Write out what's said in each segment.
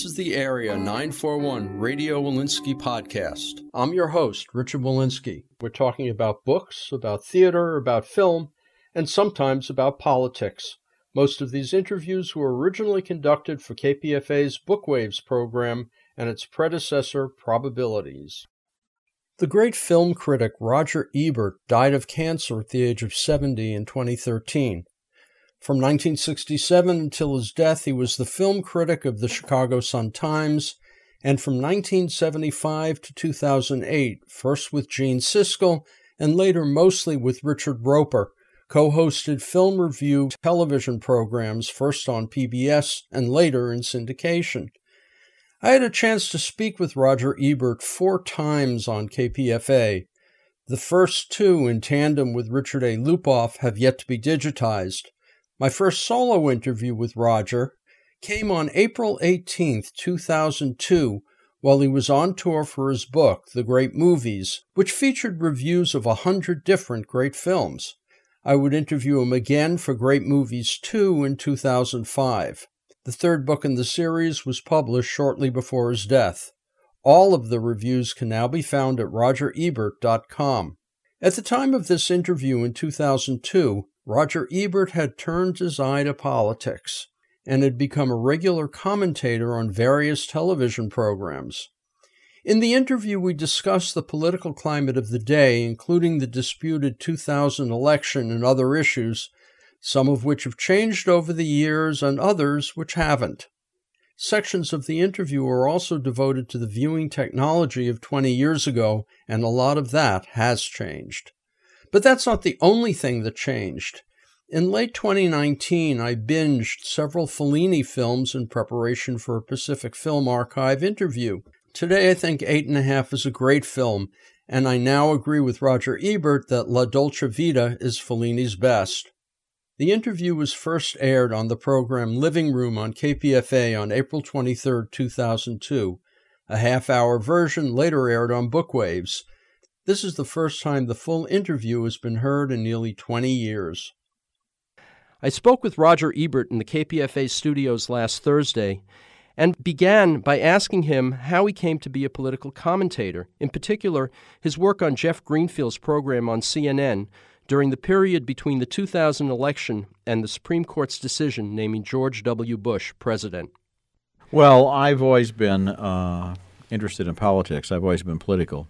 This is the Area 941 Radio Wolinsky podcast. I'm your host, Richard Wolinsky. We're talking about books, about theater, about film, and sometimes about politics. Most of these interviews were originally conducted for KPFA's Bookwaves program and its predecessor, Probabilities. The great film critic Roger Ebert died of cancer at the age of 70 in 2013. From 1967 until his death, he was the film critic of the Chicago Sun-Times, and from 1975 to 2008, first with Gene Siskel and later mostly with Richard Roeper, co hosted film review television programs first on PBS and later in syndication. I had a chance to speak with Roger Ebert four times on KPFA. The first two, in tandem with Richard A. Lupoff, have yet to be digitized. My first solo interview with Roger came on April 18, 2002, while he was on tour for his book, The Great Movies, which featured reviews of a hundred different great films. I would interview him again for Great Movies 2 in 2005. The third book in the series was published shortly before his death. All of the reviews can now be found at rogerebert.com. At the time of this interview in 2002, Roger Ebert had turned his eye to politics and had become a regular commentator on various television programs. In the interview, we discussed the political climate of the day, including the disputed 2000 election and other issues, some of which have changed over the years and others which haven't. Sections of the interview are also devoted to the viewing technology of 20 years ago, and a lot of that has changed. But that's not the only thing that changed. In late 2019, I binged several Fellini films in preparation for a Pacific Film Archive interview. Today, I think Eight and a Half is a great film, and I now agree with Roger Ebert that La Dolce Vita is Fellini's best. The interview was first aired on the program Living Room on KPFA on April 23, 2002. A half hour version later aired on Bookwaves. This is the first time the full interview has been heard in nearly 20 years. I spoke with Roger Ebert in the KPFA studios last Thursday and began by asking him how he came to be a political commentator, in particular, his work on Jeff Greenfield's program on CNN during the period between the 2000 election and the Supreme Court's decision naming George W. Bush president. Well, I've always been uh, interested in politics, I've always been political.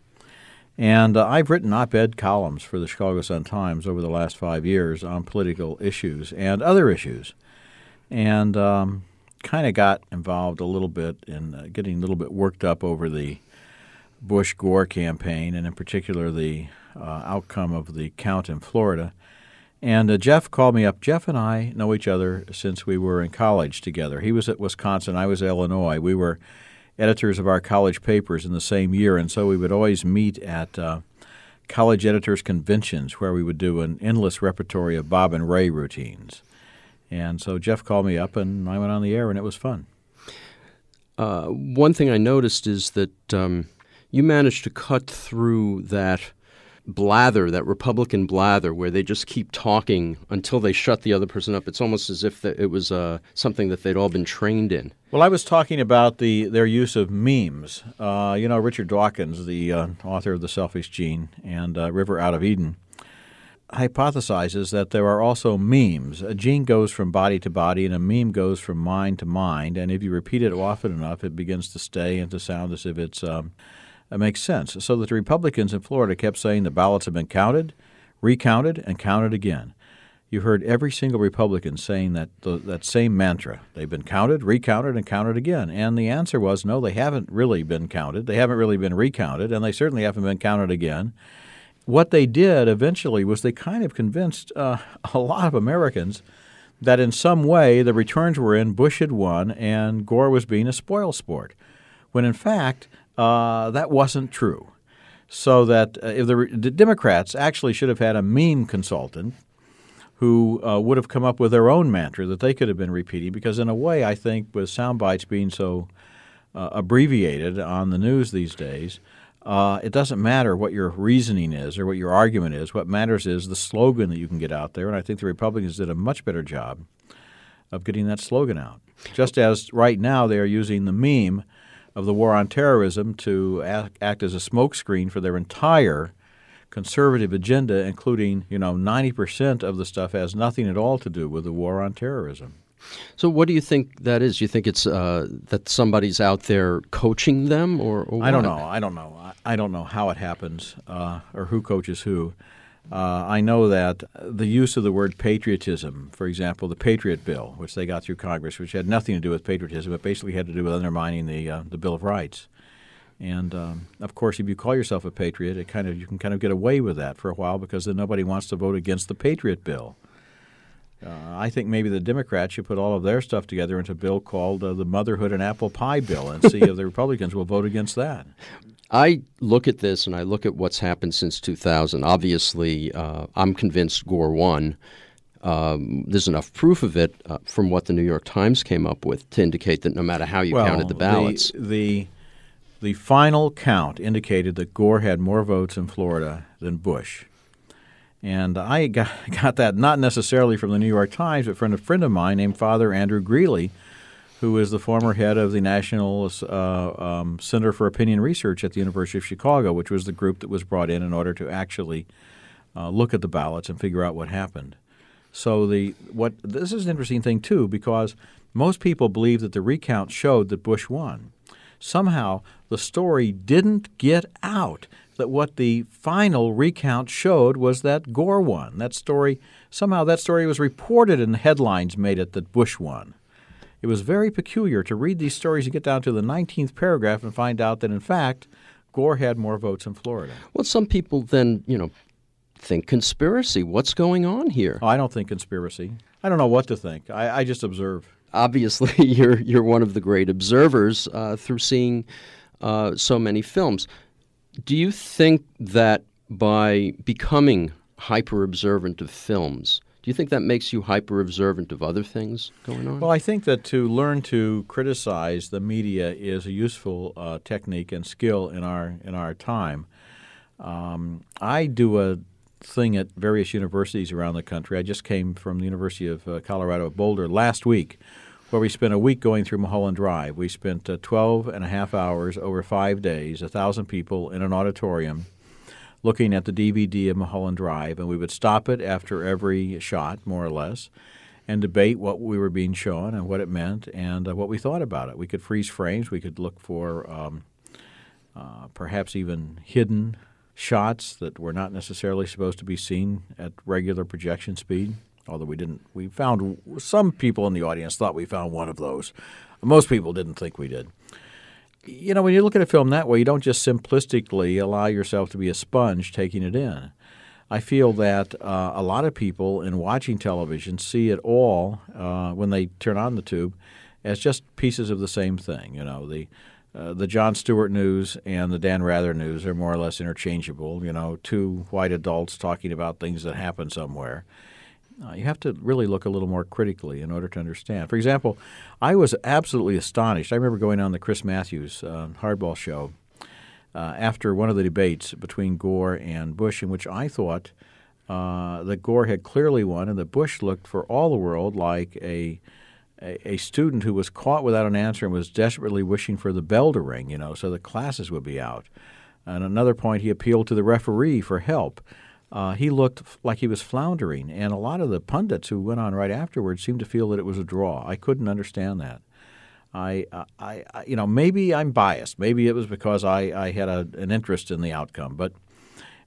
And uh, I've written op ed columns for the Chicago Sun Times over the last five years on political issues and other issues. And um, kind of got involved a little bit in uh, getting a little bit worked up over the Bush Gore campaign, and in particular the uh, outcome of the count in Florida. And uh, Jeff called me up. Jeff and I know each other since we were in college together. He was at Wisconsin, I was at Illinois. We were editors of our college papers in the same year, and so we would always meet at uh, college editors' conventions where we would do an endless repertory of Bob and Ray routines. And so Jeff called me up, and I went on the air, and it was fun. Uh, one thing I noticed is that um, you managed to cut through that blather, that Republican blather, where they just keep talking until they shut the other person up. It's almost as if it was uh, something that they'd all been trained in. Well, I was talking about the their use of memes. Uh, you know, Richard Dawkins, the uh, author of The Selfish Gene and uh, River Out of Eden, hypothesizes that there are also memes. A gene goes from body to body, and a meme goes from mind to mind. And if you repeat it often enough, it begins to stay and to sound as if it's um, it makes sense. So that the Republicans in Florida kept saying the ballots have been counted, recounted, and counted again. You heard every single Republican saying that that same mantra. They've been counted, recounted, and counted again. And the answer was no, they haven't really been counted. They haven't really been recounted, and they certainly haven't been counted again. What they did eventually was they kind of convinced uh, a lot of Americans that in some way the returns were in, Bush had won, and Gore was being a spoil sport. When in fact, uh, that wasn't true. so that uh, if the, the, Democrats actually should have had a meme consultant who uh, would have come up with their own mantra that they could have been repeating. Because in a way, I think with sound bites being so uh, abbreviated on the news these days, uh, it doesn't matter what your reasoning is or what your argument is. What matters is the slogan that you can get out there. And I think the Republicans did a much better job of getting that slogan out. Just as right now they are using the meme of the war on terrorism to act, act as a smokescreen for their entire conservative agenda, including, you know, 90% of the stuff has nothing at all to do with the war on terrorism. So, what do you think that is? You think it's uh, that somebody's out there coaching them, or, or I don't know. I don't know. I don't know how it happens uh, or who coaches who. Uh, I know that the use of the word patriotism, for example, the Patriot Bill, which they got through Congress, which had nothing to do with patriotism, but basically had to do with undermining the uh, the Bill of Rights. And um, of course, if you call yourself a patriot, it kind of you can kind of get away with that for a while because then nobody wants to vote against the Patriot Bill. Uh, I think maybe the Democrats should put all of their stuff together into a bill called uh, the Motherhood and Apple Pie Bill and see if the Republicans will vote against that. I look at this and I look at what's happened since 2000. Obviously, uh, I'm convinced Gore won. Um, there's enough proof of it uh, from what the New York Times came up with to indicate that no matter how you well, counted the ballots, the, the the final count indicated that Gore had more votes in Florida than Bush. And I got, got that not necessarily from the New York Times, but from a friend of mine named Father Andrew Greeley, who is the former head of the National uh, um, Center for Opinion Research at the University of Chicago, which was the group that was brought in in order to actually uh, look at the ballots and figure out what happened. So the what this is an interesting thing too because most people believe that the recount showed that Bush won. Somehow the story didn't get out that what the final recount showed was that Gore won. That story somehow that story was reported the headlines made it that Bush won. It was very peculiar to read these stories and get down to the 19th paragraph and find out that, in fact, Gore had more votes in Florida. Well, some people then, you know, think conspiracy. What's going on here? Oh, I don't think conspiracy. I don't know what to think. I, I just observe. Obviously, you're you're one of the great observers uh, through seeing uh, so many films. Do you think that by becoming hyper observant of films, you think that makes you hyper observant of other things going on? Well, I think that to learn to criticize the media is a useful uh, technique and skill in our in our time. Um, I do a thing at various universities around the country. I just came from the University of uh, Colorado Boulder last week, where we spent a week going through Mulholland Drive. We spent uh, 12 and a half hours over five days, a thousand people in an auditorium looking at the DVD of Mulholland Drive, and we would stop it after every shot, more or less, and debate what we were being shown and what it meant and uh, what we thought about it. We could freeze frames. We could look for um, uh, perhaps even hidden shots that were not necessarily supposed to be seen at regular projection speed. Although we didn't, we found some people in the audience thought we found one of those. Most people didn't think we did you know, when you look at a film that way, you don't just simplistically allow yourself to be a sponge taking it in. I feel that uh, a lot of people in watching television see it all uh, when they turn on the tube as just pieces of the same thing. You know, the uh, the Jon Stewart news and the Dan Rather news are more or less interchangeable. You know, two white adults talking about things that happen somewhere. Uh, you have to really look a little more critically in order to understand. For example, I was absolutely astonished. I remember going on the Chris Matthews uh, Hardball show uh, after one of the debates between Gore and Bush, in which I thought uh, that Gore had clearly won and that Bush looked for all the world like a, a, student who was caught without an answer and was desperately wishing for the bell to ring, you know, so the classes would be out. At another point, he appealed to the referee for help uh, he looked like he was floundering. And a lot of the pundits who went on right afterwards seemed to feel that it was a draw. I couldn't understand that. I, I, I you know, maybe I'm biased. Maybe it was because I, I had a, an interest in the outcome. But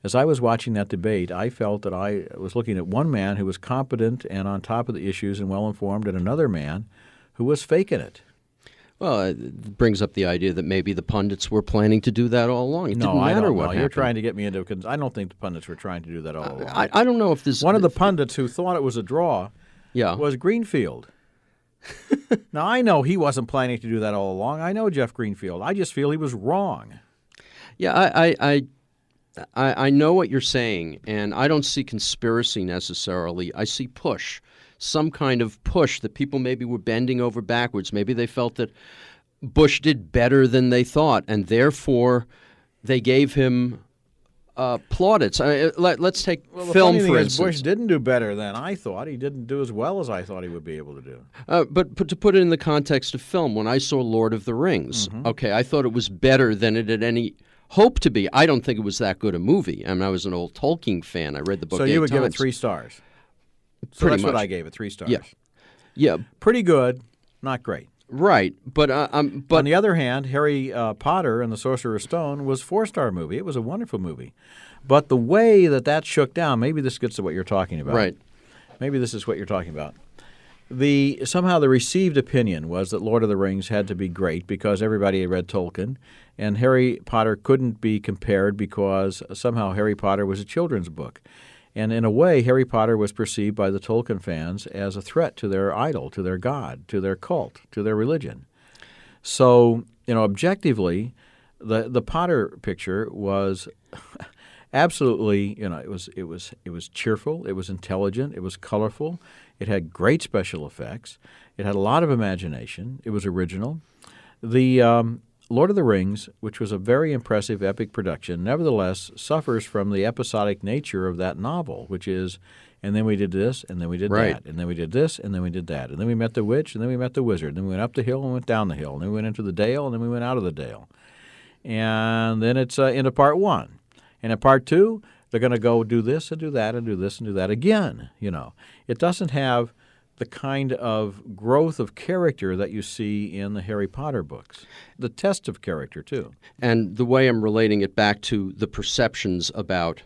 as I was watching that debate, I felt that I was looking at one man who was competent and on top of the issues and well informed, and another man who was faking it. Well, it brings up the idea that maybe the pundits were planning to do that all along. It no, didn't matter I don't what know. happened. You're trying to get me into. I don't think the pundits were trying to do that all along. I, I don't know if this. One of the pundits who thought it was a draw yeah. was Greenfield. now I know he wasn't planning to do that all along. I know Jeff Greenfield. I just feel he was wrong. Yeah, I, I, I I, I know what you're saying, and I don't see conspiracy necessarily. I see push, some kind of push that people maybe were bending over backwards. Maybe they felt that Bush did better than they thought, and therefore they gave him uh, plaudits. I mean, let, us take well, film for instance. Bush didn't do better than I thought. He didn't do as well as I thought he would be able to do. Uh, but, but to put it in the context of film, when I saw Lord of the Rings, mm-hmm. okay, I thought it was better than it had any hope to be. I don't think it was that good a movie. I mean, I was an old Tolkien fan. I read the book. So you would times. give it three stars. So Pretty that's much. what I gave it. Three stars. Yeah, yeah, pretty good, not great. Right, but uh, um, but on the other hand, Harry uh, Potter and the Sorcerer's Stone was four star movie. It was a wonderful movie, but the way that that shook down, maybe this gets to what you're talking about. Right. Maybe this is what you're talking about. The somehow the received opinion was that Lord of the Rings had to be great because everybody had read Tolkien, and Harry Potter couldn't be compared because somehow Harry Potter was a children's book. And in a way, Harry Potter was perceived by the Tolkien fans as a threat to their idol, to their god, to their cult, to their religion. So, you know, objectively, the the Potter picture was absolutely, you know, it was it was it was cheerful, it was intelligent, it was colorful, it had great special effects, it had a lot of imagination, it was original. The um, Lord of the Rings, which was a very impressive epic production, nevertheless suffers from the episodic nature of that novel, which is, and then we did this, and then we did right. that, and then we did this, and then we did that, and then we met the witch, and then we met the wizard, and then we went up the hill and went down the hill, and then we went into the dale, and then we went out of the dale. And then it's uh, into part one. And in part two, they're going to go do this and do that and do this and do that again. You know, it doesn't have the kind of growth of character that you see in the Harry Potter books. The test of character, too. And the way I'm relating it back to the perceptions about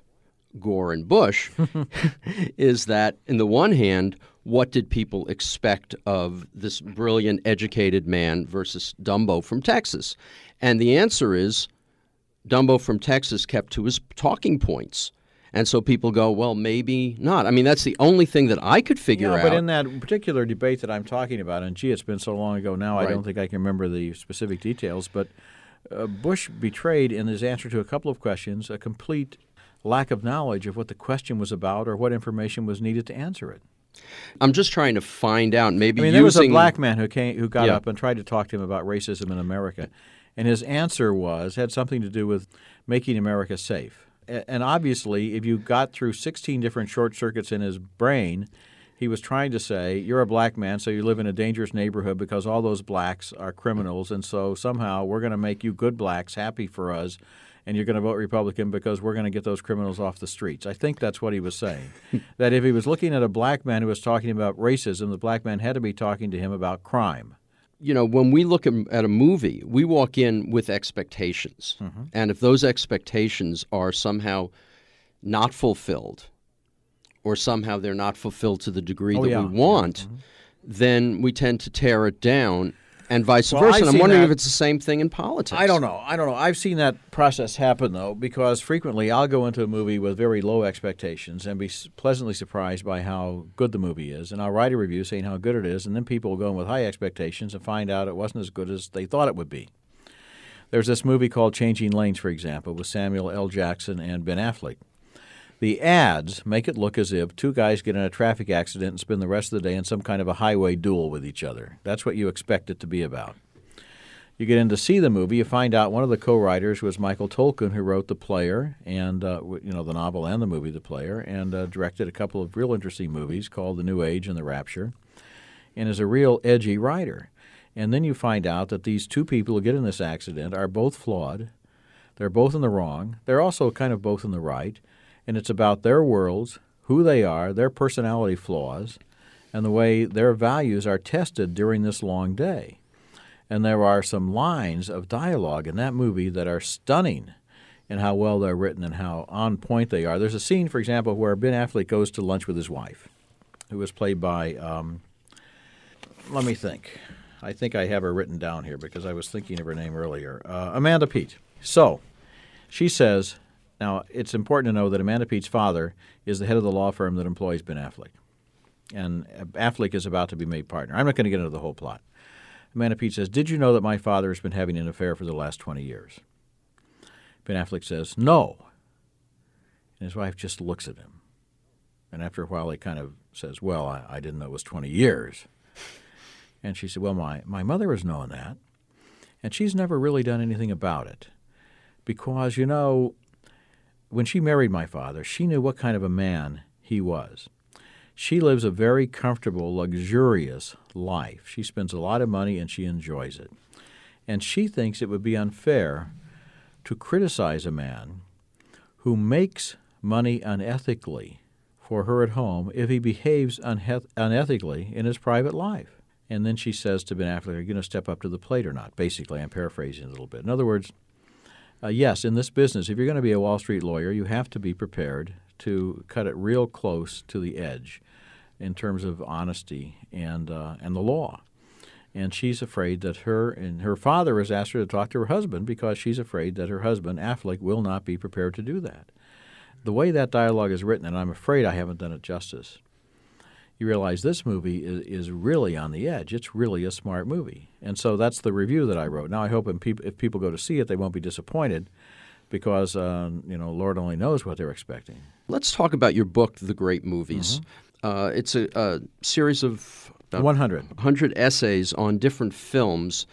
Gore and Bush is that, in the one hand, what did people expect of this brilliant, educated man versus Dumbo from Texas? And the answer is Dumbo from Texas kept to his talking points. And so people go, well, maybe not. I mean, that's the only thing that I could figure yeah, out. But in that particular debate that I'm talking about, and gee, it's been so long ago now, right. I don't think I can remember the specific details, but uh, Bush betrayed in his answer to a couple of questions a complete lack of knowledge of what the question was about or what information was needed to answer it. I'm just trying to find out. Maybe I mean, using... there was a black man who came, who got yeah. up and tried to talk to him about racism in America, and his answer was had something to do with making America safe and obviously, if you got through 16 different short circuits in his brain, he was trying to say, You're a black man, so you live in a dangerous neighborhood because all those blacks are criminals. And so somehow we're going to make you good blacks happy for us, and you're going to vote Republican because we're going to get those criminals off the streets. I think that's what he was saying. that if he was looking at a black man who was talking about racism, the black man had to be talking to him about crime you know, when we look at a movie, we walk in with expectations. Mm-hmm. And if those expectations are somehow not fulfilled, or somehow they're not fulfilled to the degree oh, that yeah. we want, mm-hmm. then we tend to tear it down and vice well, versa. And I'm wondering that. if it's the same thing in politics. I don't know. I don't know. I've seen that process happen though, because frequently I'll go into a movie with very low expectations and be pleasantly surprised by how good the movie is, and I'll write a review saying how good it is, and then people will go in with high expectations and find out it wasn't as good as they thought it would be. There's this movie called Changing Lanes, for example, with Samuel L. Jackson and Ben Affleck. The ads make it look as if two guys get in a traffic accident and spend the rest of the day in some kind of a highway duel with each other. That's what you expect it to be about. You get in to see the movie, you find out one of the co-writers was Michael Tolkin, who wrote The Player and uh, you know the novel and the movie The Player, and uh, directed a couple of real interesting movies called The New Age and The Rapture, and is a real edgy writer. And then you find out that these two people who get in this accident are both flawed. They're both in the wrong. They're also kind of both in the right and it's about their worlds, who they are, their personality flaws, and the way their values are tested during this long day. And there are some lines of dialogue in that movie that are stunning in how well they're written and how on point they are. There's a scene, for example, where Ben Affleck goes to lunch with his wife, who is played by, um, let me think. I think I have her written down here because I was thinking of her name earlier. Uh, Amanda Peet. So she says, now, it's important to know that Amanda Peet's father is the head of the law firm that employs Ben Affleck. And Affleck is about to be made partner. I'm not going to get into the whole plot. Amanda Peet says, Did you know that my father has been having an affair for the last 20 years? Ben Affleck says, No. And his wife just looks at him. And after a while, he kind of says, Well, I, I didn't know it was 20 years. And she said, Well, my, my mother has known that. And she's never really done anything about it. Because, you know, when she married my father, she knew what kind of a man he was. She lives a very comfortable, luxurious life. She spends a lot of money and she enjoys it. And she thinks it would be unfair to criticize a man who makes money unethically for her at home if he behaves uneth- unethically in his private life. And then she says to Ben Affleck, Are you going to step up to the plate or not? Basically, I'm paraphrasing a little bit. In other words, uh, yes, in this business, if you're going to be a Wall Street lawyer, you have to be prepared to cut it real close to the edge in terms of honesty and uh, and the law. And she's afraid that her and her father has asked her to talk to her husband because she's afraid that her husband Affleck will not be prepared to do that. The way that dialogue is written, and I'm afraid I haven't done it justice. You realize this movie is, is really on the edge. It's really a smart movie, and so that's the review that I wrote. Now I hope if people, go to see it, they won't be disappointed because uh, you know Lord only knows what they're expecting. Let's talk about your book, The Great Movies. Mm-hmm. Uh, it's a, a, series of uh, 100. 100 essays on different films.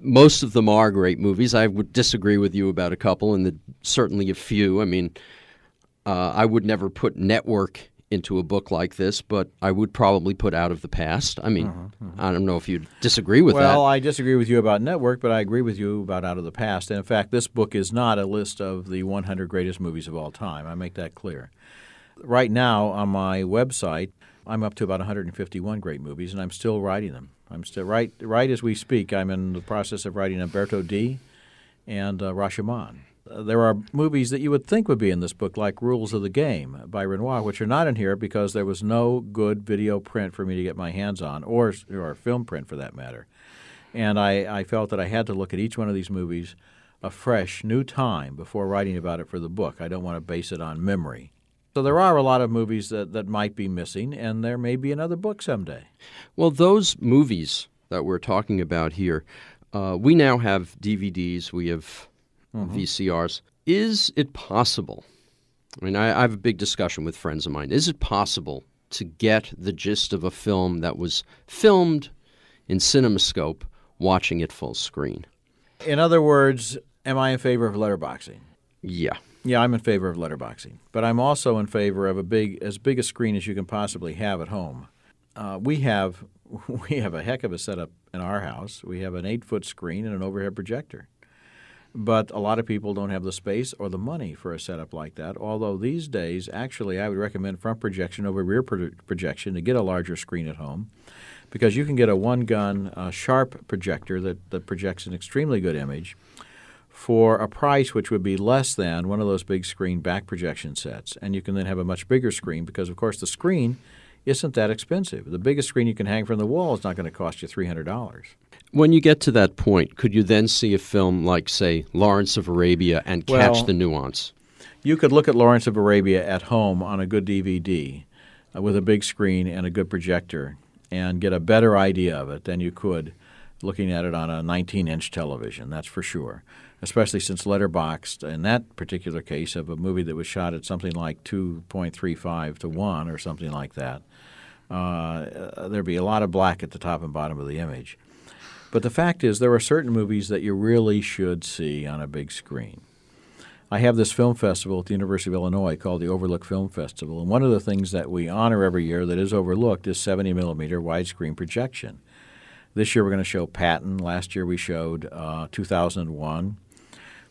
Most of them are great movies. I would disagree with you about a couple, and the, certainly a few. I mean, uh, I would never put Network into a book like this, but I would probably put Out of the Past. I mean, uh-huh, uh-huh. I don't know if you disagree with well, that. Well, I disagree with you about Network, but I agree with you about Out of the Past. And in fact, this book is not a list of the 100 greatest movies of all time. I make that clear. Right now on my website, I'm up to about 151 great movies, and I'm still writing them. I'm still right right as we speak. I'm in the process of writing Umberto D. and uh, Rashomon. There are movies that you would think would be in this book, like Rules of the Game by Renoir, which are not in here because there was no good video print for me to get my hands on, or or film print for that matter. And I, I felt that I had to look at each one of these movies a fresh, new time before writing about it for the book. I don't want to base it on memory. So there are a lot of movies that, that might be missing, and there may be another book someday. Well, those movies that we're talking about here, uh, we now have DVDs, we have mm-hmm. VCRs. Is it possible? I mean, I, I have a big discussion with friends of mine. Is it possible to get the gist of a film that was filmed in CinemaScope watching it full screen? In other words, am I in favor of letterboxing? Yeah. Yeah, I'm in favor of letterboxing, but I'm also in favor of a big, as big a screen as you can possibly have at home. Uh, we have we have a heck of a setup in our house. We have an eight foot screen and an overhead projector, but a lot of people don't have the space or the money for a setup like that. Although these days, actually, I would recommend front projection over rear pro- projection to get a larger screen at home, because you can get a one gun uh, sharp projector that, that projects an extremely good image for a price which would be less than one of those big screen back projection sets. And you can then have a much bigger screen because, of course, the screen isn't that expensive. The biggest screen you can hang from the wall is not going to cost you $300. When you get to that point, could you then see a film like, say, Lawrence of Arabia and catch well, the nuance? You could look at Lawrence of Arabia at home on a good DVD uh, with a big screen and a good projector and get a better idea of it than you could looking at it on a 19 inch television, that's for sure especially since letterboxed, in that particular case of a movie that was shot at something like 2.35 to 1 or something like that, uh, there'd be a lot of black at the top and bottom of the image. But the fact is, there are certain movies that you really should see on a big screen. I have this film festival at the University of Illinois called the Overlook Film Festival, and one of the things that we honor every year that is overlooked is 70 millimeter widescreen projection. This year we're going to show Patton. Last year we showed uh, 2001.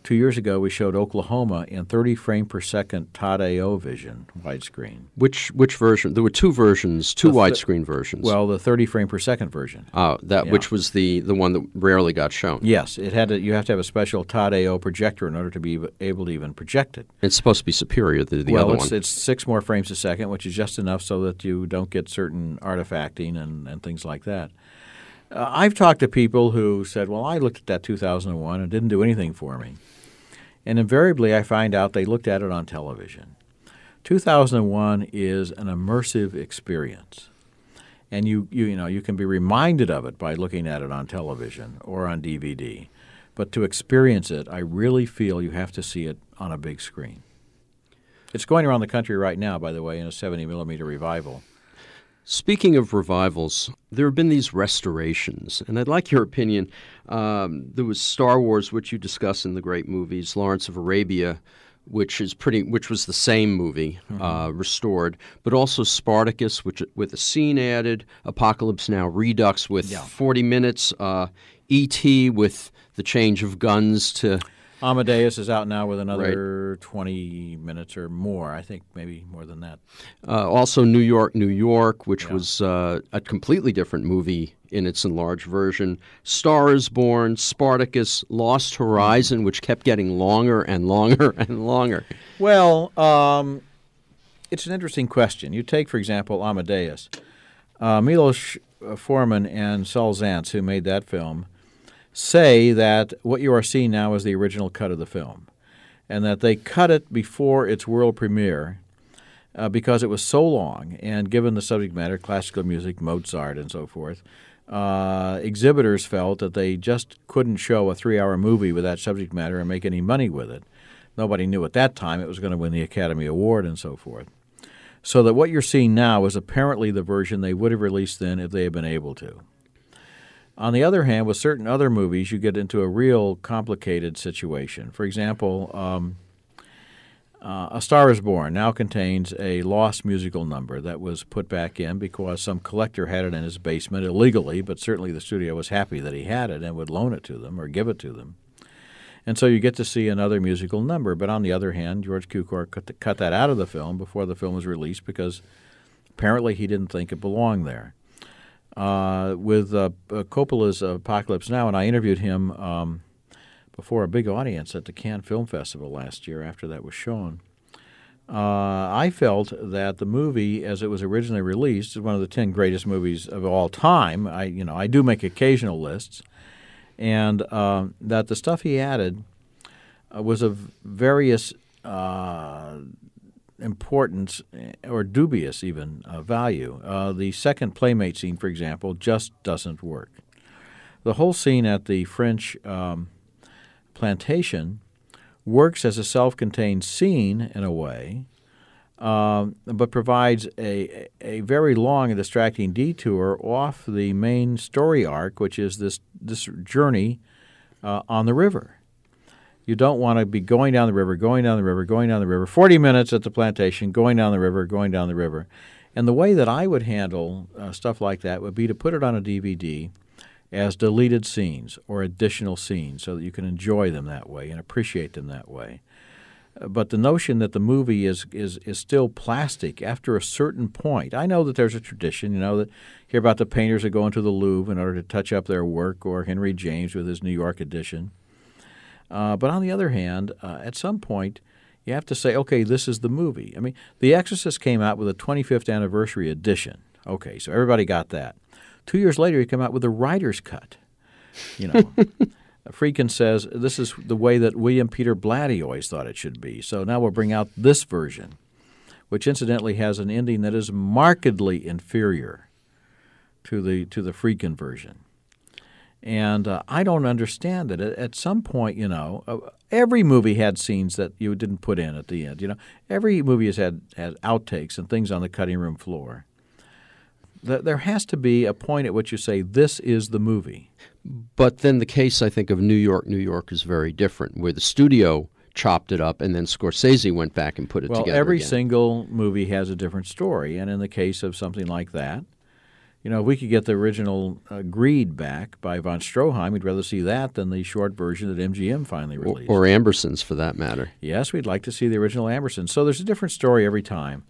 Two years ago, we showed Oklahoma in 30 frame per second Todd AO vision widescreen. Which which version? There were two versions, two widescreen versions. Well, the 30 frame per second version. Oh, that yeah. which was the, the one that rarely got shown. Yes, it had to, you have to have a special Todd AO projector in order to be able to even project it. It's supposed to be superior to the well, other it's, one. it's six more frames a second, which is just enough so that you don't get certain artifacting and, and things like that. Uh, I've talked to people who said, "Well, I looked at that 2001 and didn't do anything for me." And invariably, I find out they looked at it on television. 2001 is an immersive experience. And you, you, you, know, you can be reminded of it by looking at it on television or on DVD. But to experience it, I really feel you have to see it on a big screen. It's going around the country right now, by the way, in a 70 millimeter revival. Speaking of revivals, there have been these restorations, and I'd like your opinion. Um, there was Star Wars, which you discuss in the great movies, Lawrence of Arabia, which is pretty, which was the same movie mm-hmm. uh, restored, but also Spartacus, which with a scene added, Apocalypse Now Redux with yeah. 40 minutes, uh, E.T. with the change of guns to Amadeus is out now with another right. 20 minutes or more. I think maybe more than that. Uh, also, New York, New York, which yeah. was uh, a completely different movie in its enlarged version. Star is Born, Spartacus, Lost Horizon, which kept getting longer and longer and longer. Well, um, it's an interesting question. You take, for example, Amadeus. Uh, Milos Forman and Saul Zaentz, who made that film, say that what you are seeing now is the original cut of the film, and that they cut it before its world premiere uh, because it was so long, and given the subject matter, classical music, Mozart, and so forth. Uh, exhibitors felt that they just couldn't show a three hour movie with that subject matter and make any money with it. Nobody knew at that time it was going to win the Academy Award and so forth. So that what you're seeing now is apparently the version they would have released then if they had been able to. On the other hand, with certain other movies, you get into a real complicated situation. For example, um, uh, A Star is Born now contains a lost musical number that was put back in because some collector had it in his basement illegally, but certainly the studio was happy that he had it and would loan it to them or give it to them. And so you get to see another musical number. But on the other hand, George Cukor cut, the, cut that out of the film before the film was released because apparently he didn't think it belonged there uh, with uh, uh, Coppola's Apocalypse Now, and I interviewed him um, before a big audience at the Cannes Film Festival last year after that was shown. Uh, I felt that the movie, as it was originally released, is one of the ten greatest movies of all time. I, you know, I do make occasional lists, and uh, that the stuff he added uh, was of various importance eh, or dubious even uh, value. Uh, the second playmate scene, for example, just doesn't work. The whole scene at the French um, plantation works as a self-contained scene in a way, um, but provides a, a very long and distracting detour off the main story arc, which is this this journey uh, on the river. You don't want to be going down the river, going down the river, going down the river, 40 minutes at the plantation, going down the river, going down the river. And the way that I would handle uh, stuff like that would be to put it on a DVD as deleted scenes or additional scenes so that you can enjoy them that way and appreciate them that way. Uh, but the notion that the movie is, is, is still plastic after a certain point, I know that there's a tradition, you know, that hear about the painters that go into the Louvre in order to touch up their work, or Henry James with his New York edition. Uh, but on the other hand, uh, at some point, you have to say, okay, this is the movie. I mean, The Exorcist came out with a 25th anniversary edition. Okay, so everybody got that. Two years later, he came out with a writer's cut. You know, Friedkin says this is the way that William Peter Blatty always thought it should be. So now we'll bring out this version, which incidentally has an ending that is markedly inferior to the to the Friedkin version. And uh, I don't understand it. At, some point, you know, uh, every movie had scenes that you didn't put in at the end. You know, every movie has had, had outtakes and things on the cutting room floor. there has to be a point at which you say, this is the movie. But then the case, I think, of New York, New York is very different, where the studio chopped it up and then Scorsese went back and put it well, together. Well, every again. single movie has a different story. And in the case of something like that, you know, if we could get the original uh, Greed back by von Stroheim, we'd rather see that than the short version that MGM finally released. Or, or Ambersons, for that matter. Yes, we'd like to see the original Ambersons. So there's a different story every time.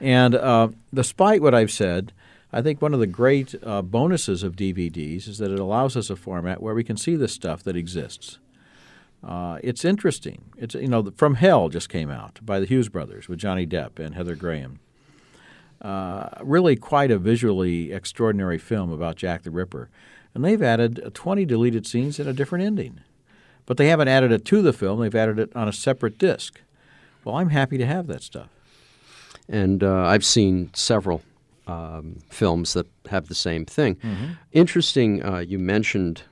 And uh, despite what I've said, I think one of the great uh, bonuses of DVDs is that it allows us a format where we can see the stuff that exists. Uh, it's interesting. It's you know, From Hell just came out by the Hughes brothers with Johnny Depp and Heather Graham. Uh, really quite a visually extraordinary film about Jack the Ripper. And they've added 20 deleted scenes and a different ending. But they haven't added it to the film, they've added it on a separate disc. Well, I'm happy to have that stuff. And uh, I've seen several um, films that have the same thing. Mm-hmm. Interesting, uh, you mentioned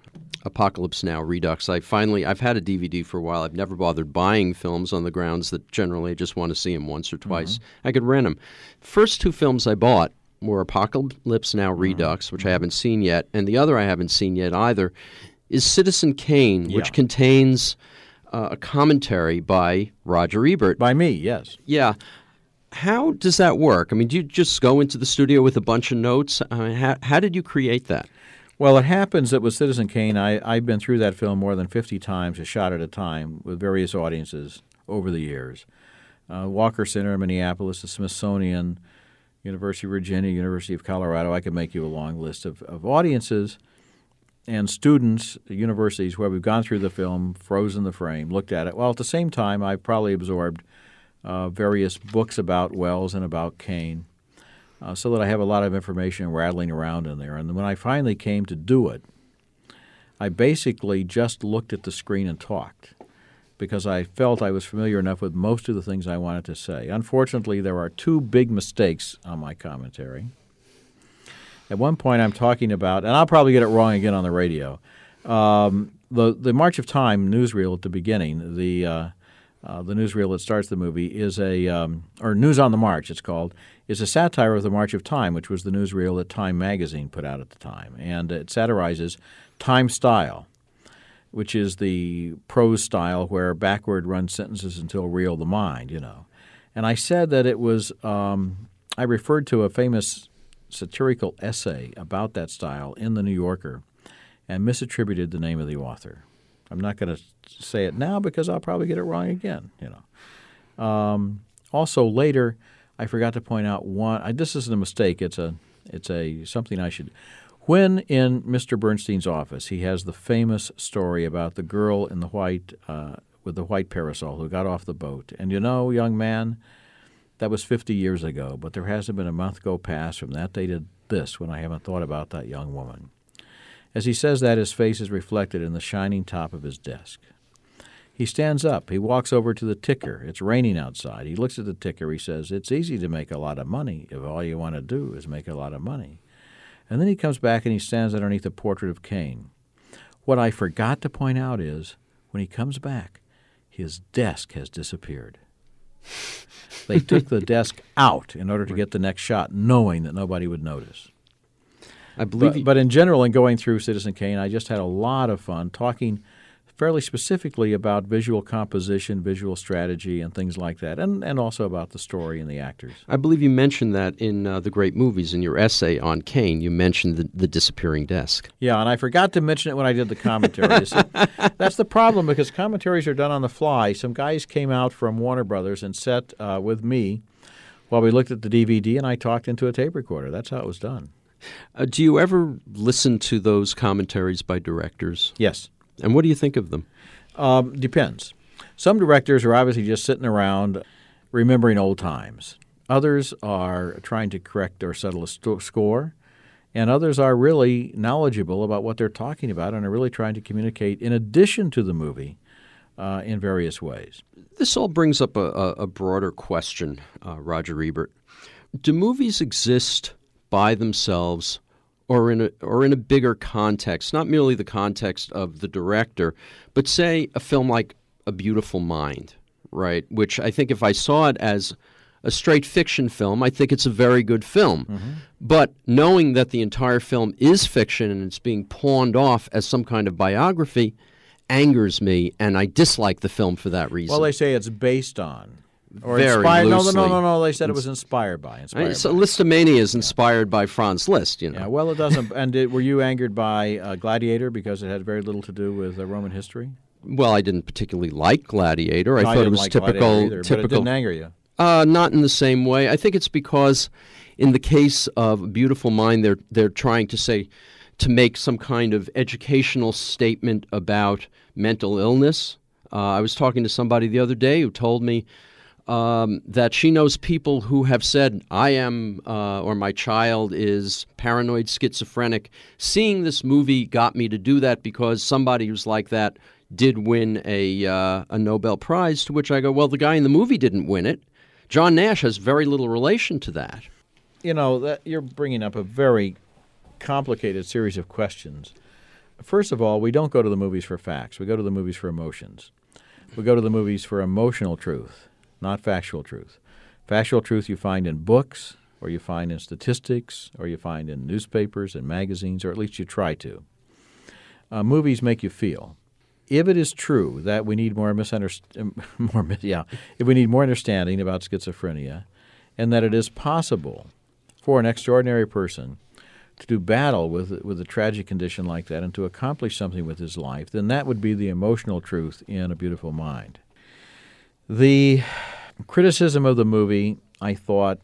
Apocalypse Now Redux. I finally I've had a DVD for a while. I've never bothered buying films on the grounds that generally I just want to see them once or twice. Mm-hmm. I could rent them. First two films I bought were Apocalypse Now mm-hmm. Redux, which I mm-hmm. haven't seen yet, and the other I haven't seen yet either is Citizen Kane, which contains uh, a commentary by Roger Ebert. By me, yes. Yeah. How does that work? I mean, do you just go into the studio with a bunch of notes? I mean, how, how did you create that? Well, it happens that with Citizen Kane, I, I've been through that film more than 50 times, a shot at a time, with various audiences over the years. Uh, Walker Center in Minneapolis, the Smithsonian, University of Virginia, University of Colorado. I could make you a long list of, of audiences and students universities where we've gone through the film, frozen the frame, looked at it. Well, at the same time, I've probably absorbed uh, various books about Welles and about Kane uh, so that I have a lot of information rattling around in there. And when I finally came to do it, I basically just looked at the screen and talked because I felt I was familiar enough with most of the things I wanted to say. Unfortunately, there are two big mistakes on my commentary. At one point, I'm talking about, and I'll probably get it wrong again on the radio. Um, the the March of Time newsreel at the beginning, the uh, uh, the newsreel that starts the movie is a um, or News on the March, it's called, is a satire of the March of Time, which was the newsreel that Time magazine put out at the time, and it satirizes time style, which is the prose style where backward run sentences until reel the mind, you know. And I said that it was. Um, I referred to a famous satirical essay about that style in the New Yorker and misattributed the name of the author. I'm not going to say it now because I'll probably get it wrong again, you know. Um, also later I forgot to point out one I, this isn't a mistake, it's a it's a something I should when in Mr. Bernstein's office, he has the famous story about the girl in the white uh, with the white parasol who got off the boat. And you know, young man, that was 50 years ago, but there hasn't been a month go past from that day to this when I haven't thought about that young woman. As he says that, his face is reflected in the shining top of his desk. He stands up. He walks over to the ticker. It's raining outside. He looks at the ticker. He says, It's easy to make a lot of money if all you want to do is make a lot of money. And then he comes back and he stands underneath a portrait of Kane. What I forgot to point out is when he comes back, his desk has disappeared. They took the desk out in order to get the next shot, knowing that nobody would notice. I believe But, but in general, in going through Citizen Kane, I just had a lot of fun talking fairly specifically about visual composition, visual strategy, and things like that, and, and also about the story and the actors. I believe you mentioned that in uh, the great movies in your essay on Kane. You mentioned the, the disappearing desk. Yeah, and I forgot to mention it when I did the commentary. See, That's the problem because commentaries are done on the fly. Some guys came out from Warner Brothers and sat uh, with me while we looked at the DVD, and I talked into a tape recorder. That's how it was done. Uh, do you ever listen to those commentaries by directors? Yes. And what do you think of them? Um, depends. Some directors are obviously just sitting around remembering old times. Others are trying to correct or settle a sto- score. And others are really knowledgeable about what they're talking about and are really trying to communicate in addition to the movie uh, in various ways. This all brings up a, a, a broader question, uh, Roger Ebert. Do movies exist by themselves or in a or in a bigger context, not merely the context of the director, but say a film like A Beautiful Mind, right? Which I think if I saw it as a straight fiction film, I think it's a very good film. Mm-hmm. But knowing that the entire film is fiction and it's being pawned off as some kind of biography angers me, and I dislike the film for that reason. Well, they say it's based on. Or Very inspired. No, no, no, no, no. They said it was inspired by. I Inspired mean, so by. Lisztomania is inspired by Franz Liszt, you know. Yeah, well, it doesn't. and did, were you angered by uh, Gladiator because it had very little to do with uh, Roman history? well, I didn't particularly like Gladiator. I No, thought didn't it was like typical. Either, but it typical. didn't anger you. Uh, not in the same way. I think it's because, in the case of Beautiful Mind, they're they're trying to say, to make some kind of educational statement about mental illness. Uh, I was talking to somebody the other day who told me um, that she knows people who have said, "I am," uh, or "My child is paranoid schizophrenic." Seeing this movie got me to do that because somebody who's like that did win a uh, a Nobel Prize. To which I go, "Well, the guy in the movie didn't win it." John Nash has very little relation to that. You know that you're bringing up a very complicated series of questions. First of all, we don't go to the movies for facts. We go to the movies for emotions. We go to the movies for emotional truth, not factual truth. Factual truth you find in books, or you find in statistics, or you find in newspapers and magazines, or at least you try to. Uh, movies make you feel. If it is true that we need more misunderstanding, more yeah, if we need more understanding about schizophrenia, and that it is possible for an extraordinary person to do battle with with a tragic condition like that and to accomplish something with his life, then that would be the emotional truth in A Beautiful Mind. The criticism of the movie, I thought,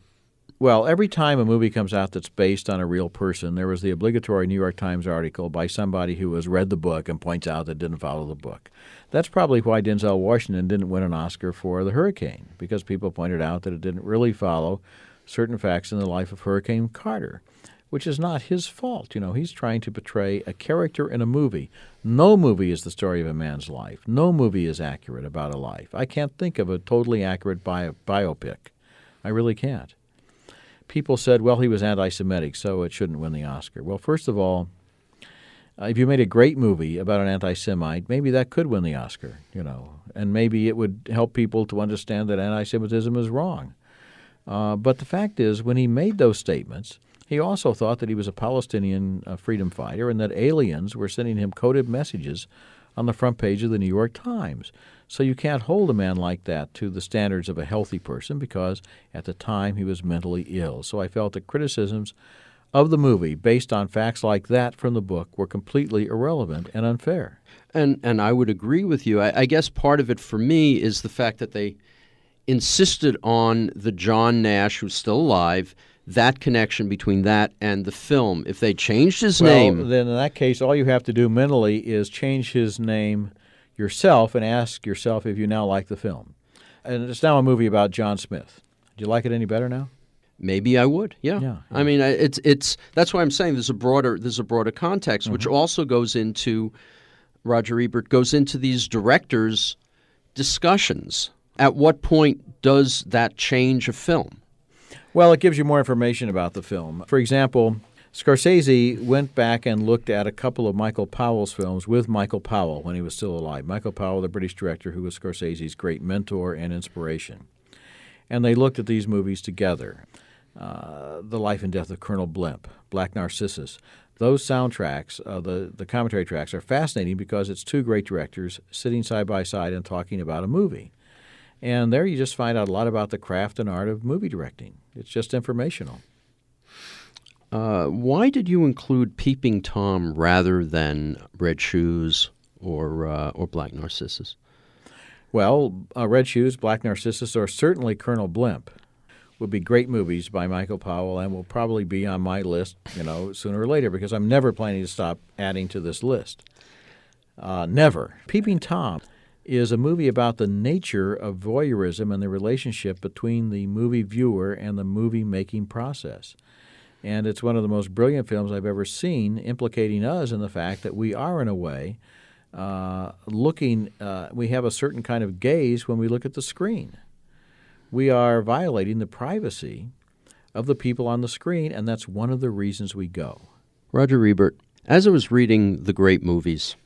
well, every time a movie comes out that's based on a real person, there was the obligatory New York Times article by somebody who has read the book and points out that didn't follow the book. That's probably why Denzel Washington didn't win an Oscar for The Hurricane, because people pointed out that it didn't really follow certain facts in the life of Hurricane Carter which is not his fault. You know, he's trying to portray a character in a movie. No movie is the story of a man's life. No movie is accurate about a life. I can't think of a totally accurate bio- biopic. I really can't. People said, well, he was anti Semitic, so it shouldn't win the Oscar. Well, first of all, uh, if you made a great movie about an anti Semite, maybe that could win the Oscar, you know, and maybe it would help people to understand that anti Semitism is wrong. Uh, but the fact is, when he made those statements, he also thought that he was a Palestinian uh, freedom fighter and that aliens were sending him coded messages on the front page of the New York Times. So you can't hold a man like that to the standards of a healthy person because at the time he was mentally ill. So I felt the criticisms of the movie based on facts like that from the book were completely irrelevant and unfair. And and I would agree with you. I, I guess part of it for me is the fact that they insisted on the John Nash who's still alive that connection between that and the film. If they changed his well, name, then in that case, all you have to do mentally is change his name yourself and ask yourself if you now like the film. And it's now a movie about John Smith. Do you like it any better now? Maybe I would. Yeah. yeah, yeah. I mean, it's it's that's why I'm saying there's a broader there's a broader context, mm-hmm. which also goes into Roger Ebert goes into these directors' discussions. At what point does that change a film? Well, it gives you more information about the film. For example, Scorsese went back and looked at a couple of Michael Powell's films with Michael Powell when he was still alive. Michael Powell, the British director who was Scorsese's great mentor and inspiration. And they looked at these movies together. Uh, the Life and Death of Colonel Blimp, Black Narcissus. Those soundtracks, uh, the, the commentary tracks, are fascinating because it's two great directors sitting side by side and talking about a movie. And there you just find out a lot about the craft and art of movie directing. It's just informational. Uh, why did you include Peeping Tom rather than Red Shoes or uh, or Black Narcissus? Well, uh, Red Shoes, Black Narcissus, or certainly Colonel Blimp would be great movies by Michael Powell and will probably be on my list, you know, sooner or later because I'm never planning to stop adding to this list. Uh, never. Peeping Tom is a movie about the nature of voyeurism and the relationship between the movie viewer and the movie making process. And it's one of the most brilliant films I've ever seen, implicating us in the fact that we are, in a way, uh, looking, uh, we have a certain kind of gaze when we look at the screen. We are violating the privacy of the people on the screen, and that's one of the reasons we go. Roger Ebert, as I was reading the great movies,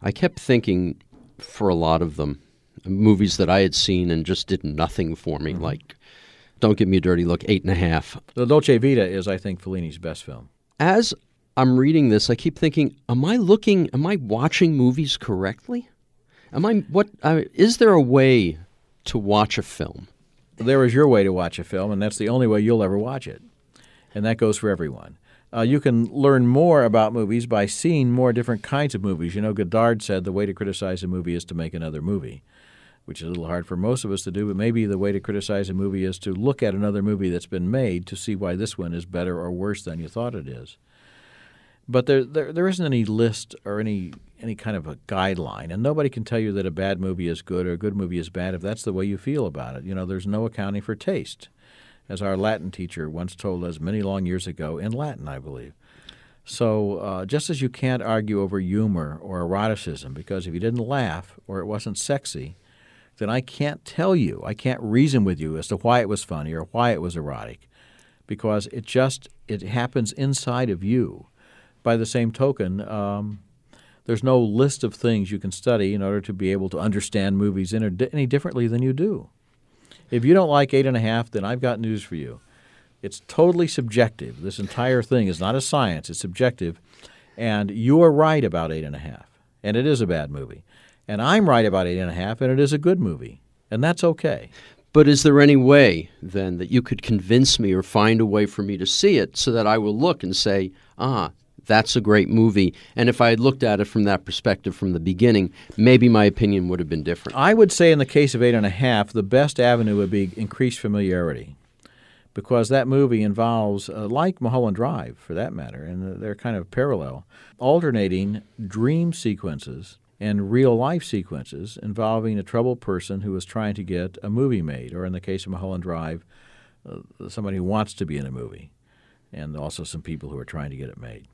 I kept thinking for a lot of them. Movies that I had seen and just did nothing for me, mm-hmm. like Don't Give Me a Dirty Look, eight and a half. The Dolce Vita is, I think, Fellini's best film. As I'm reading this, I keep thinking, am I looking, am I watching movies correctly? Am I, what, uh, is there a way to watch a film? There is your way to watch a film, and that's the only way you'll ever watch it. And that goes for everyone. Uh, you can learn more about movies by seeing more different kinds of movies. You know, Godard said the way to criticize a movie is to make another movie, which is a little hard for most of us to do, but maybe the way to criticize a movie is to look at another movie that's been made to see why this one is better or worse than you thought it is. But there, there, there isn't any list or any any kind of a guideline, and nobody can tell you that a bad movie is good or a good movie is bad if that's the way you feel about it. You know, there's no accounting for taste as our Latin teacher once told us many long years ago, in Latin, I believe. So, uh, just as you can't argue over humor or eroticism, because if you didn't laugh or it wasn't sexy, then I can't tell you, I can't reason with you as to why it was funny or why it was erotic, because it just it happens inside of you. By the same token, um, There's no list of things you can study in order to be able to understand movies any differently than you do. If you don't like eight and a half, then I've got news for you. It's totally subjective. This entire thing is not a science, it's subjective. And you are right about eight and a half. And it is a bad movie. And I'm right about eight and a half, and it is a good movie. And that's okay. But is there any way then that you could convince me or find a way for me to see it so that I will look and say, ah, that's a great movie. And if I had looked at it from that perspective from the beginning, maybe my opinion would have been different. I would say, in the case of Eight and a Half, the best avenue would be increased familiarity. Because that movie involves, uh, like Mulholland Drive for that matter, and they're kind of parallel, alternating dream sequences and real life sequences involving a troubled person who is trying to get a movie made, or in the case of Mulholland Drive, uh, somebody who wants to be in a movie, and also some people who are trying to get it made.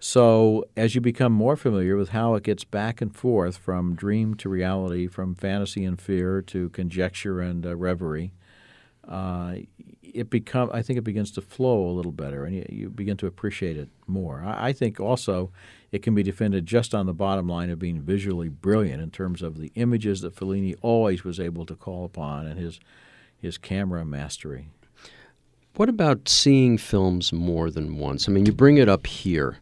So, as you become more familiar with how it gets back and forth from dream to reality, from fantasy and fear to conjecture and uh, reverie, uh, it become I think it begins to flow a little better, and you, you begin to appreciate it more. I, I, think also it can be defended just on the bottom line of being visually brilliant in terms of the images that Fellini always was able to call upon and his his camera mastery. What about seeing films more than once? I mean, you bring it up here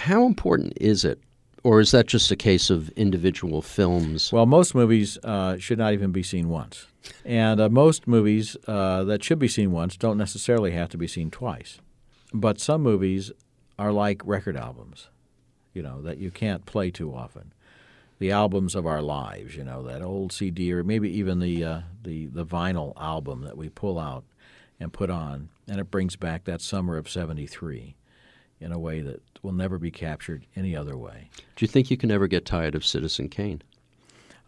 how important is it? Or is that just a case of individual films? Well, most movies uh, should not even be seen once. And uh, most movies uh, that should be seen once don't necessarily have to be seen twice. But some movies are like record albums, you know, that you can't play too often. The albums of our lives, you know, that old CD or maybe even the, uh, the, the vinyl album that we pull out and put on, and it brings back that summer of 73 in a way that will never be captured any other way. Do you think you can ever get tired of Citizen Kane?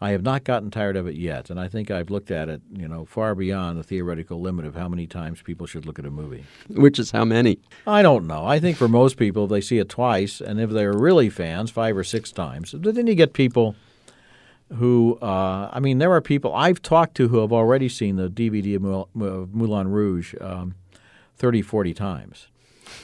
I have not gotten tired of it yet, and I think I've looked at it, you know, far beyond the theoretical limit of how many times people should look at a movie. Which is how many? I don't know. I think for most people, they see it twice, and if they're really fans, five or six times. But then you get people who, uh, I mean, there are people I've talked to who have already seen the DVD of Moulin Rouge um, 30, 40 times.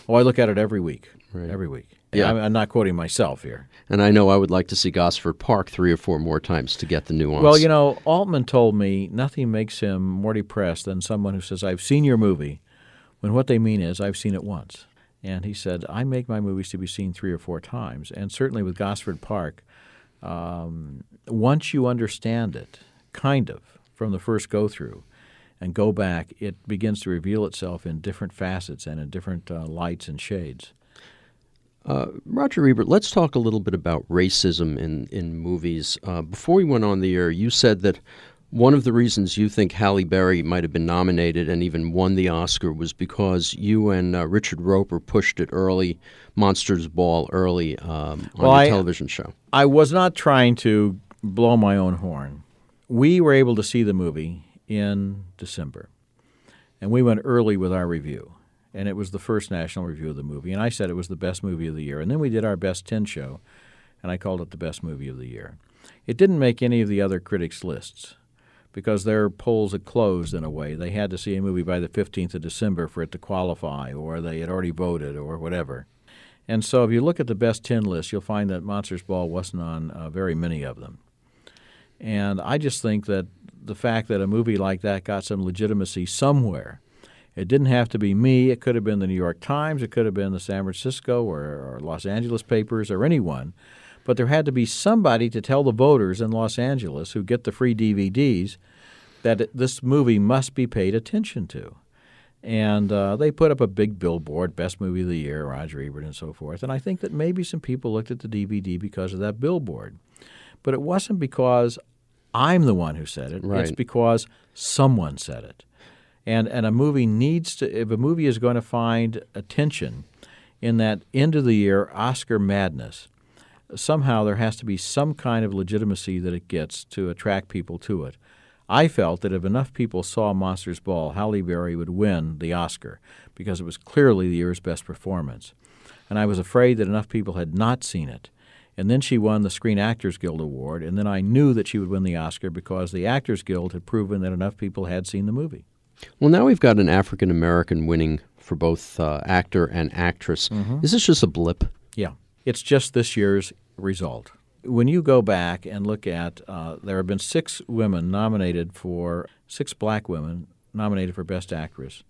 Oh, I look at it every week. Right. Every week. Yeah, I'm, not quoting myself here. And I know I would like to see Gosford Park three or four more times to get the nuance. Well, you know, Altman told me nothing makes him more depressed than someone who says, I've seen your movie, when what they mean is, I've seen it once. And he said, I make my movies to be seen three or four times. And certainly with Gosford Park, um, once you understand it, kind of, from the first go through, and go back, it begins to reveal itself in different facets and in different uh, lights and shades. Uh, Roger Ebert, let's talk a little bit about racism in, in movies. Uh, before we went on the air, you said that one of the reasons you think Halle Berry might have been nominated and even won the Oscar was because you and uh, Richard Roeper pushed it early, Monsters Ball early um, on well, the television show. I was not trying to blow my own horn. We were able to see the movie in December. And we went early with our review. And it was the first national review of the movie. And I said it was the best movie of the year. And then we did our best 10 show, and I called it the best movie of the year. It didn't make any of the other critics' lists because their polls had closed in a way. They had to see a movie by the 15th of December for it to qualify, or they had already voted, or whatever. And so if you look at the best 10 list, you'll find that Monsters Ball wasn't on uh, very many of them. And I just think that the fact that a movie like that got some legitimacy somewhere. It didn't have to be me. It could have been the New York Times. It could have been the San Francisco or, or Los Angeles papers or anyone. But there had to be somebody to tell the voters in Los Angeles who get the free DVDs that this movie must be paid attention to. And uh, they put up a big billboard, best movie of the year, Roger Ebert, and so forth. And I think that maybe some people looked at the DVD because of that billboard. But it wasn't because I'm the one who said it. Right. It's because someone said it. And and a movie needs to if a movie is going to find attention in that end of the year Oscar madness, somehow there has to be some kind of legitimacy that it gets to attract people to it. I felt that if enough people saw Monsters Ball, Halle Berry would win the Oscar because it was clearly the year's best performance. And I was afraid that enough people had not seen it and then she won the Screen Actors Guild Award. And then I knew that she would win the Oscar because the Actors Guild had proven that enough people had seen the movie. Well, now we've got an African American winning for both uh, actor and actress. Mm-hmm. Is this just a blip? Yeah. It's just this year's result. When you go back and look at, uh, there have been six women nominated for, six black women nominated for Best Actress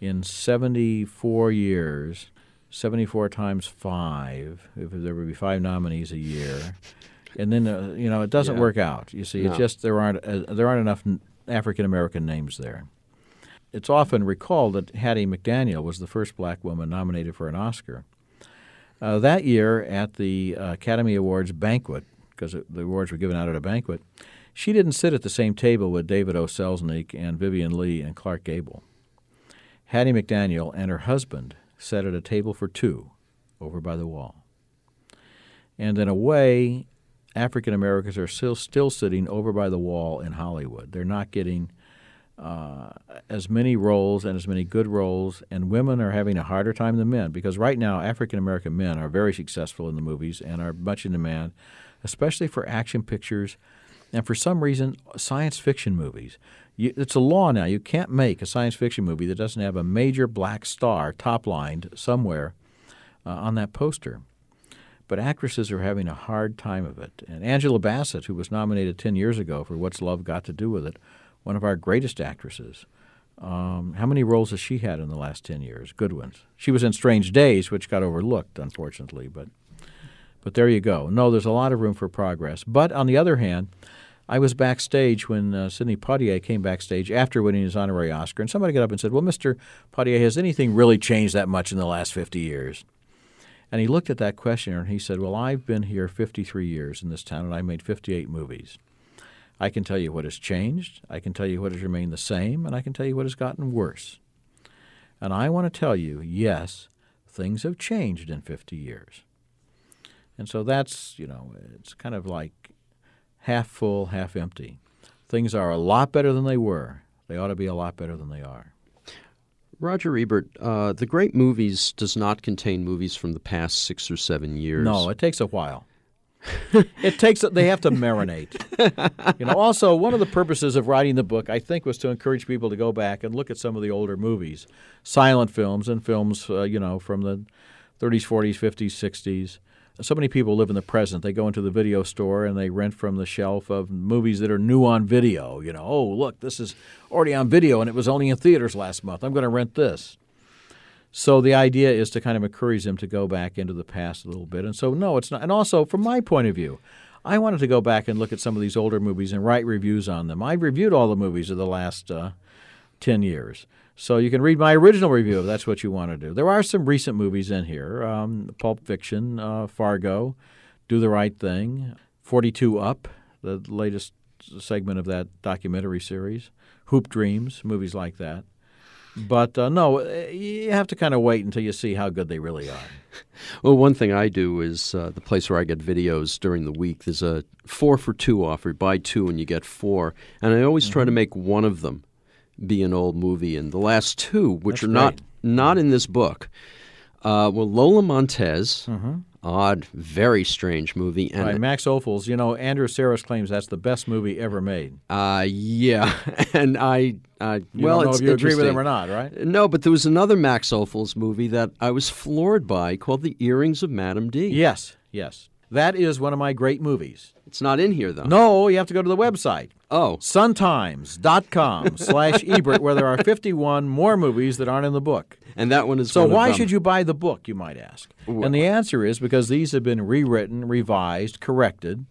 in 74 years, 74 times five, if there would be five nominees a year. And then, uh, you know, it doesn't Yeah. work out. You see, No. it's just there aren't, uh, there aren't enough African American names there. It's often recalled that Hattie McDaniel was the first black woman nominated for an Oscar. Uh, that year at the uh, Academy Awards banquet, because the awards were given out at a banquet, she didn't sit at the same table with David O. Selznick and Vivien Leigh and Clark Gable. Hattie McDaniel and her husband sat at a table for two over by the wall. And in a way, African Americans are still, still sitting over by the wall in Hollywood. They're not getting uh, as many roles and as many good roles, and women are having a harder time than men because right now African American men are very successful in the movies and are much in demand, especially for action pictures and for some reason science fiction movies. You, it's a law now. You can't make a science fiction movie that doesn't have a major black star top lined somewhere uh, on that poster. But actresses are having a hard time of it. And Angela Bassett, who was nominated 10 years ago for What's Love Got to Do with It, one of our greatest actresses. Um, how many roles has she had in the last 10 years? Good ones. She was in Strange Days, which got overlooked, unfortunately. But, but there you go. No, there's a lot of room for progress. But on the other hand, I was backstage when uh, Sidney Poitier came backstage after winning his honorary Oscar, and somebody got up and said, Well, Mr. Poitier, has anything really changed that much in the last 50 years? And he looked at that questioner and he said, Well, I've been here 53 years in this town and I made 58 movies. I can tell you what has changed, I can tell you what has remained the same, and I can tell you what has gotten worse. And I want to tell you, yes, things have changed in 50 years. And so that's, you know, it's kind of like half full, half empty. Things are a lot better than they were. They ought to be a lot better than they are. Roger Ebert, uh, the Great Movies does not contain movies from the past six or seven years. No, it takes a while. it takes they have to marinate. you know, also one of the purposes of writing the book, I think, was to encourage people to go back and look at some of the older movies, silent films and films, uh, you know, from the 30s, 40s, 50s, 60s. So many people live in the present. They go into the video store and they rent from the shelf of movies that are new on video. You know, oh look, this is already on video and it was only in theaters last month. I'm going to rent this. So the idea is to kind of encourage them to go back into the past a little bit. And so no, it's not. And also from my point of view, I wanted to go back and look at some of these older movies and write reviews on them. I've reviewed all the movies of the last uh, ten years. So you can read my original review if that's what you want to do. There are some recent movies in here: um, Pulp Fiction, uh, Fargo, Do the Right Thing, Forty Two Up, the latest segment of that documentary series, Hoop Dreams, movies like that. But uh, no, you have to kind of wait until you see how good they really are. Well, one thing I do is uh, the place where I get videos during the week. There's a four for two offer. Buy two and you get four. And I always try to make one of them be an old movie. And the last two, which That's are not great. not in this book, uh, were Lola Montez, Mm-hmm. odd, very strange movie, and Max Ophuls, you know, Andrew Sarris claims that's the best movie ever made. uh, yeah, and I, uh, You well, don't know it's if you agree with him or not, right? No, but there was another Max Ophuls movie that I was floored by called The Earrings of Madame de. Yes, yes. That is one of my great movies. It's not in here though. No, you have to go to the website. Oh, suntimes.com slash Ebert, where there are 51 more movies that aren't in the book. and that one is. So why should you buy the book, you might ask? And the answer is because these have been rewritten, revised, corrected,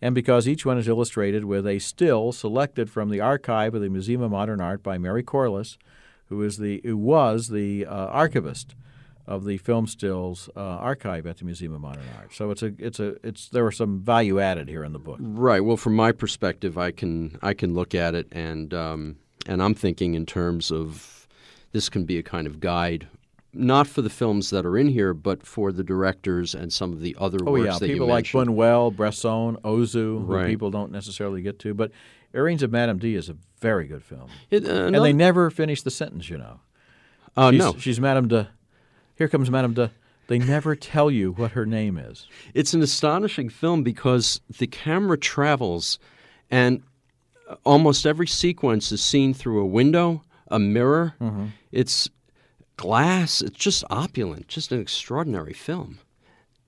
and because each one is illustrated with a still selected from the archive of the Museum of Modern Art by Mary Corliss, who is the who was the uh, archivist of the film stills uh, archive at the Museum of Modern Art. So it's a it's a it's there are some value added here in the book. Right. Well, from my perspective, I can I can look at it and um, and I'm thinking in terms of this can be a kind of guide, not for the films that are in here, but for the directors and some of the other Oh works yeah, that people you like mentioned. Buñuel, Bresson, Ozu, who people don't necessarily get to. But Earrings of Madame de is a very good film, It, uh, and they never finish the sentence. You know, Oh she's, no, she's Madame de. Here comes Madame de. They never tell you what her name is. it's an astonishing film because the camera travels, and almost every sequence is seen through a window, a mirror. Mm-hmm. It's glass. It's just opulent. Just an extraordinary film.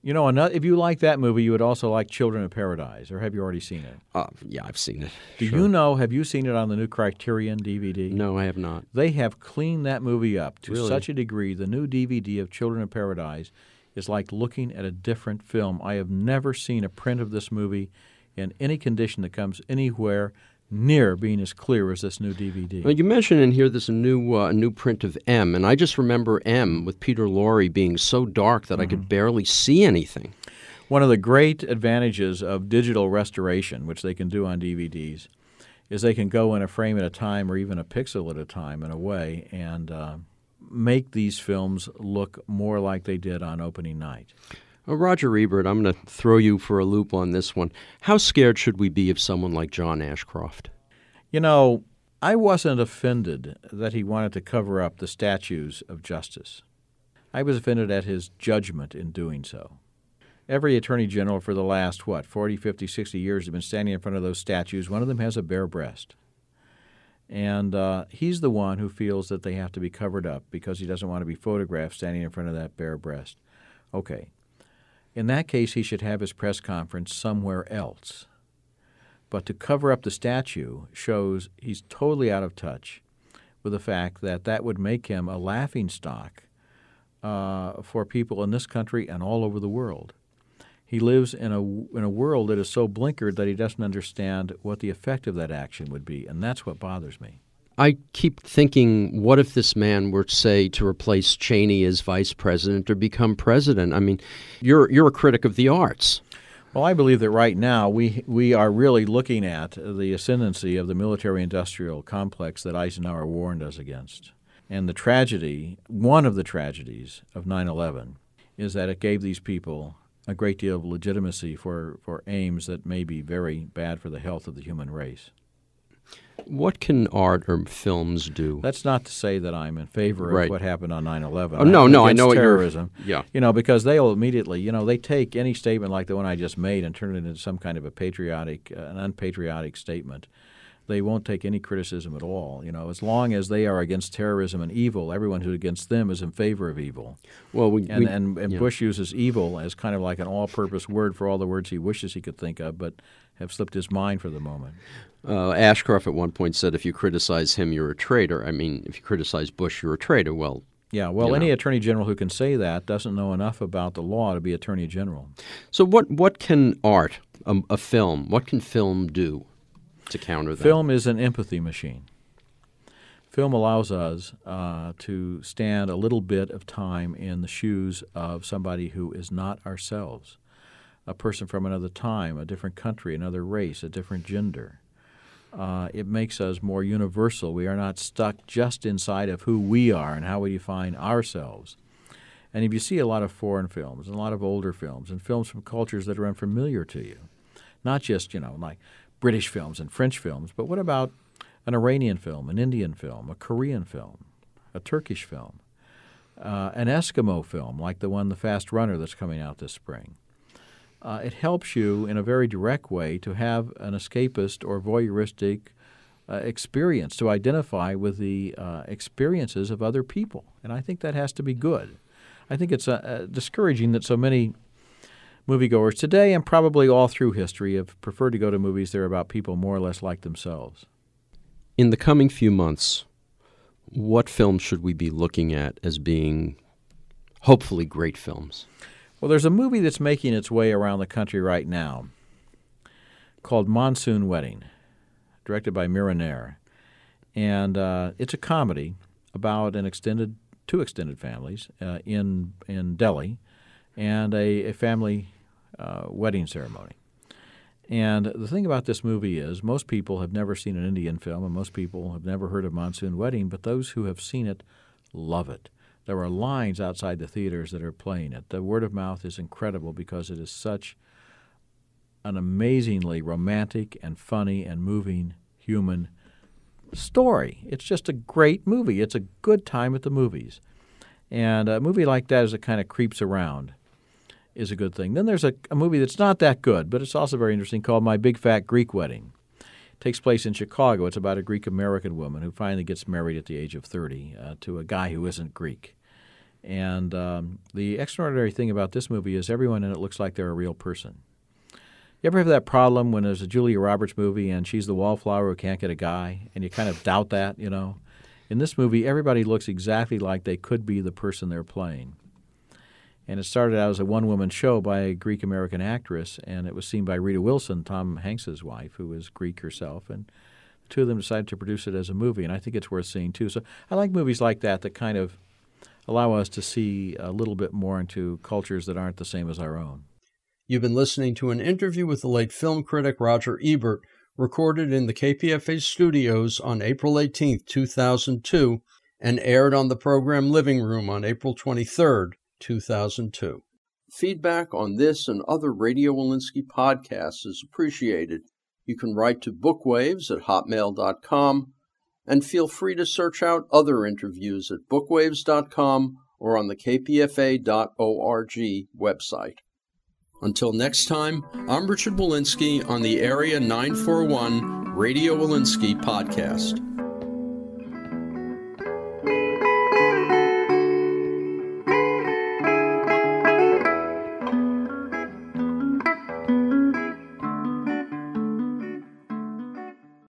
You know, another, if you like that movie, you would also like Children of Paradise, or have you already seen it? Uh, yeah, I've seen it. Do Sure. you know? Have you seen it on the new Criterion DVD? No, I have not. They have cleaned that movie up to Really? such a degree. The new DVD of Children of Paradise is like looking at a different film. I have never seen a print of this movie in any condition that comes anywhere near being as clear as this new DVD. Well, you mentioned in here there's a new uh, new print of M, and I just remember M with Peter Lorre being so dark that I Mm-hmm. could barely see anything. One of the great advantages of digital restoration, which they can do on DVDs, is they can go in a frame at a time or even a pixel at a time in a way and uh, make these films look more like they did on opening night. Uh, Roger Ebert, I'm going to throw you for a loop on this one. How scared should we be of someone like John Ashcroft? You know, I wasn't offended that he wanted to cover up the statues of justice. I was offended at his judgment in doing so. Every attorney general for the last, what, 40, 50, 60 years has been standing in front of those statues. One of them has a bare breast. And uh, he's the one who feels that they have to be covered up because he doesn't want to be photographed standing in front of that bare breast. Okay. In that case, he should have his press conference somewhere else. But to cover up the statue shows he's totally out of touch with the fact that that would make him a laughing stock uh, for people in this country and all over the world. He lives in a in a world that is so blinkered that he doesn't understand what the effect of that action would be, and that's what bothers me. I keep thinking, what if this man were, say, to replace Cheney as vice president or become president? I mean, you're you're a critic of the arts. Well, I believe that right now we we are really looking at the ascendancy of the military-industrial complex that Eisenhower warned us against, and the tragedy, one of the tragedies of 9/11, is that it gave these people a great deal of legitimacy for, for aims that may be very bad for the health of the human race. What can art or films do? That's not to say that I'm in favor of Right. what happened on 9/11. Oh, no, no, I know terrorism. Yeah. You know, because they'll immediately, you know, they take any statement like the one I just made and turn it into some kind of a patriotic, uh, an unpatriotic statement. They won't take any criticism at all. You know, as long as they are against terrorism and evil, everyone who's against them is in favor of evil. Well, we, And we- and, and yeah. Bush uses evil as kind of like an all-purpose word for all the words he wishes he could think of, but have slipped his mind for the moment. Uh, Ashcroft at one point said, "If you criticize him, you're a traitor." I mean, if you criticize Bush, you're a traitor. Well, Yeah, well, any know. attorney general who can say that doesn't know enough about the law to be attorney general. so what? What can art, a, a film, what can film do to counter that? Film is an empathy machine. Film allows us uh, to stand a little bit of time in the shoes of somebody who is not ourselves, a person from another time, a different country, another race, a different gender. Uh, it makes us more universal. We are not stuck just inside of who we are and how we define ourselves. And if you see a lot of foreign films and a lot of older films and films from cultures that are unfamiliar to you, not just, you know, like British films and French films, but what about an Iranian film, an Indian film, a Korean film, a Turkish film, uh, an Eskimo film like the one The Fast Runner that's coming out this spring? Uh, it helps you in a very direct way to have an escapist or voyeuristic uh, experience, to identify with the uh, experiences of other people. And I think that has to be good. I think it's uh, uh, discouraging that so many moviegoers today and probably all through history have preferred to go to movies that are about people more or less like themselves. In the coming few months, what films should we be looking at as being hopefully great films? Well, there's a movie that's making its way around the country right now called Monsoon Wedding, directed by Mira Nair. And uh, it's a comedy about an extended, two extended families uh, in, in Delhi and a, a family uh, wedding ceremony. And the thing about this movie is, most people have never seen an Indian film, and most people have never heard of Monsoon Wedding, but those who have seen it love it. There are lines outside the theaters that are playing it. The word of mouth is incredible because it is such an amazingly romantic and funny and moving human story. It's just a great movie. It's a good time at the movies. And a movie like that, as it kind of creeps around, is a good thing. Then there's a, a movie that's not that good, but it's also very interesting called My Big Fat Greek Wedding. Takes place in Chicago. It's about a Greek American woman who finally gets married at the age of 30 uh, to a guy who isn't Greek. And um, the extraordinary thing about this movie is everyone in it looks like they're a real person. You ever have that problem when there's a Julia Roberts movie and she's the wallflower who can't get a guy, and you kind of doubt that, you know? In this movie, everybody looks exactly like they could be the person they're playing. And it started out as a one woman show by a Greek American actress, and it was seen by Rita Wilson, Tom Hanks's wife, who is Greek herself. And the two of them decided to produce it as a movie, and I think it's worth seeing too. So I like movies like that that kind of allow us to see a little bit more into cultures that aren't the same as our own. You've been listening to an interview with the late film critic Roger Ebert, recorded in the KPFA studios on April 18, 2002, and aired on the program Living Room on April 23, 2002. Feedback on this and other Radio Wolinsky podcasts is appreciated. You can write to bookwaves at hotmail.com and feel free to search out other interviews at bookwaves.com or on the kpfa.org website. Until next time, I'm Richard Wolinsky on the Area 941 Radio Wolinsky podcast.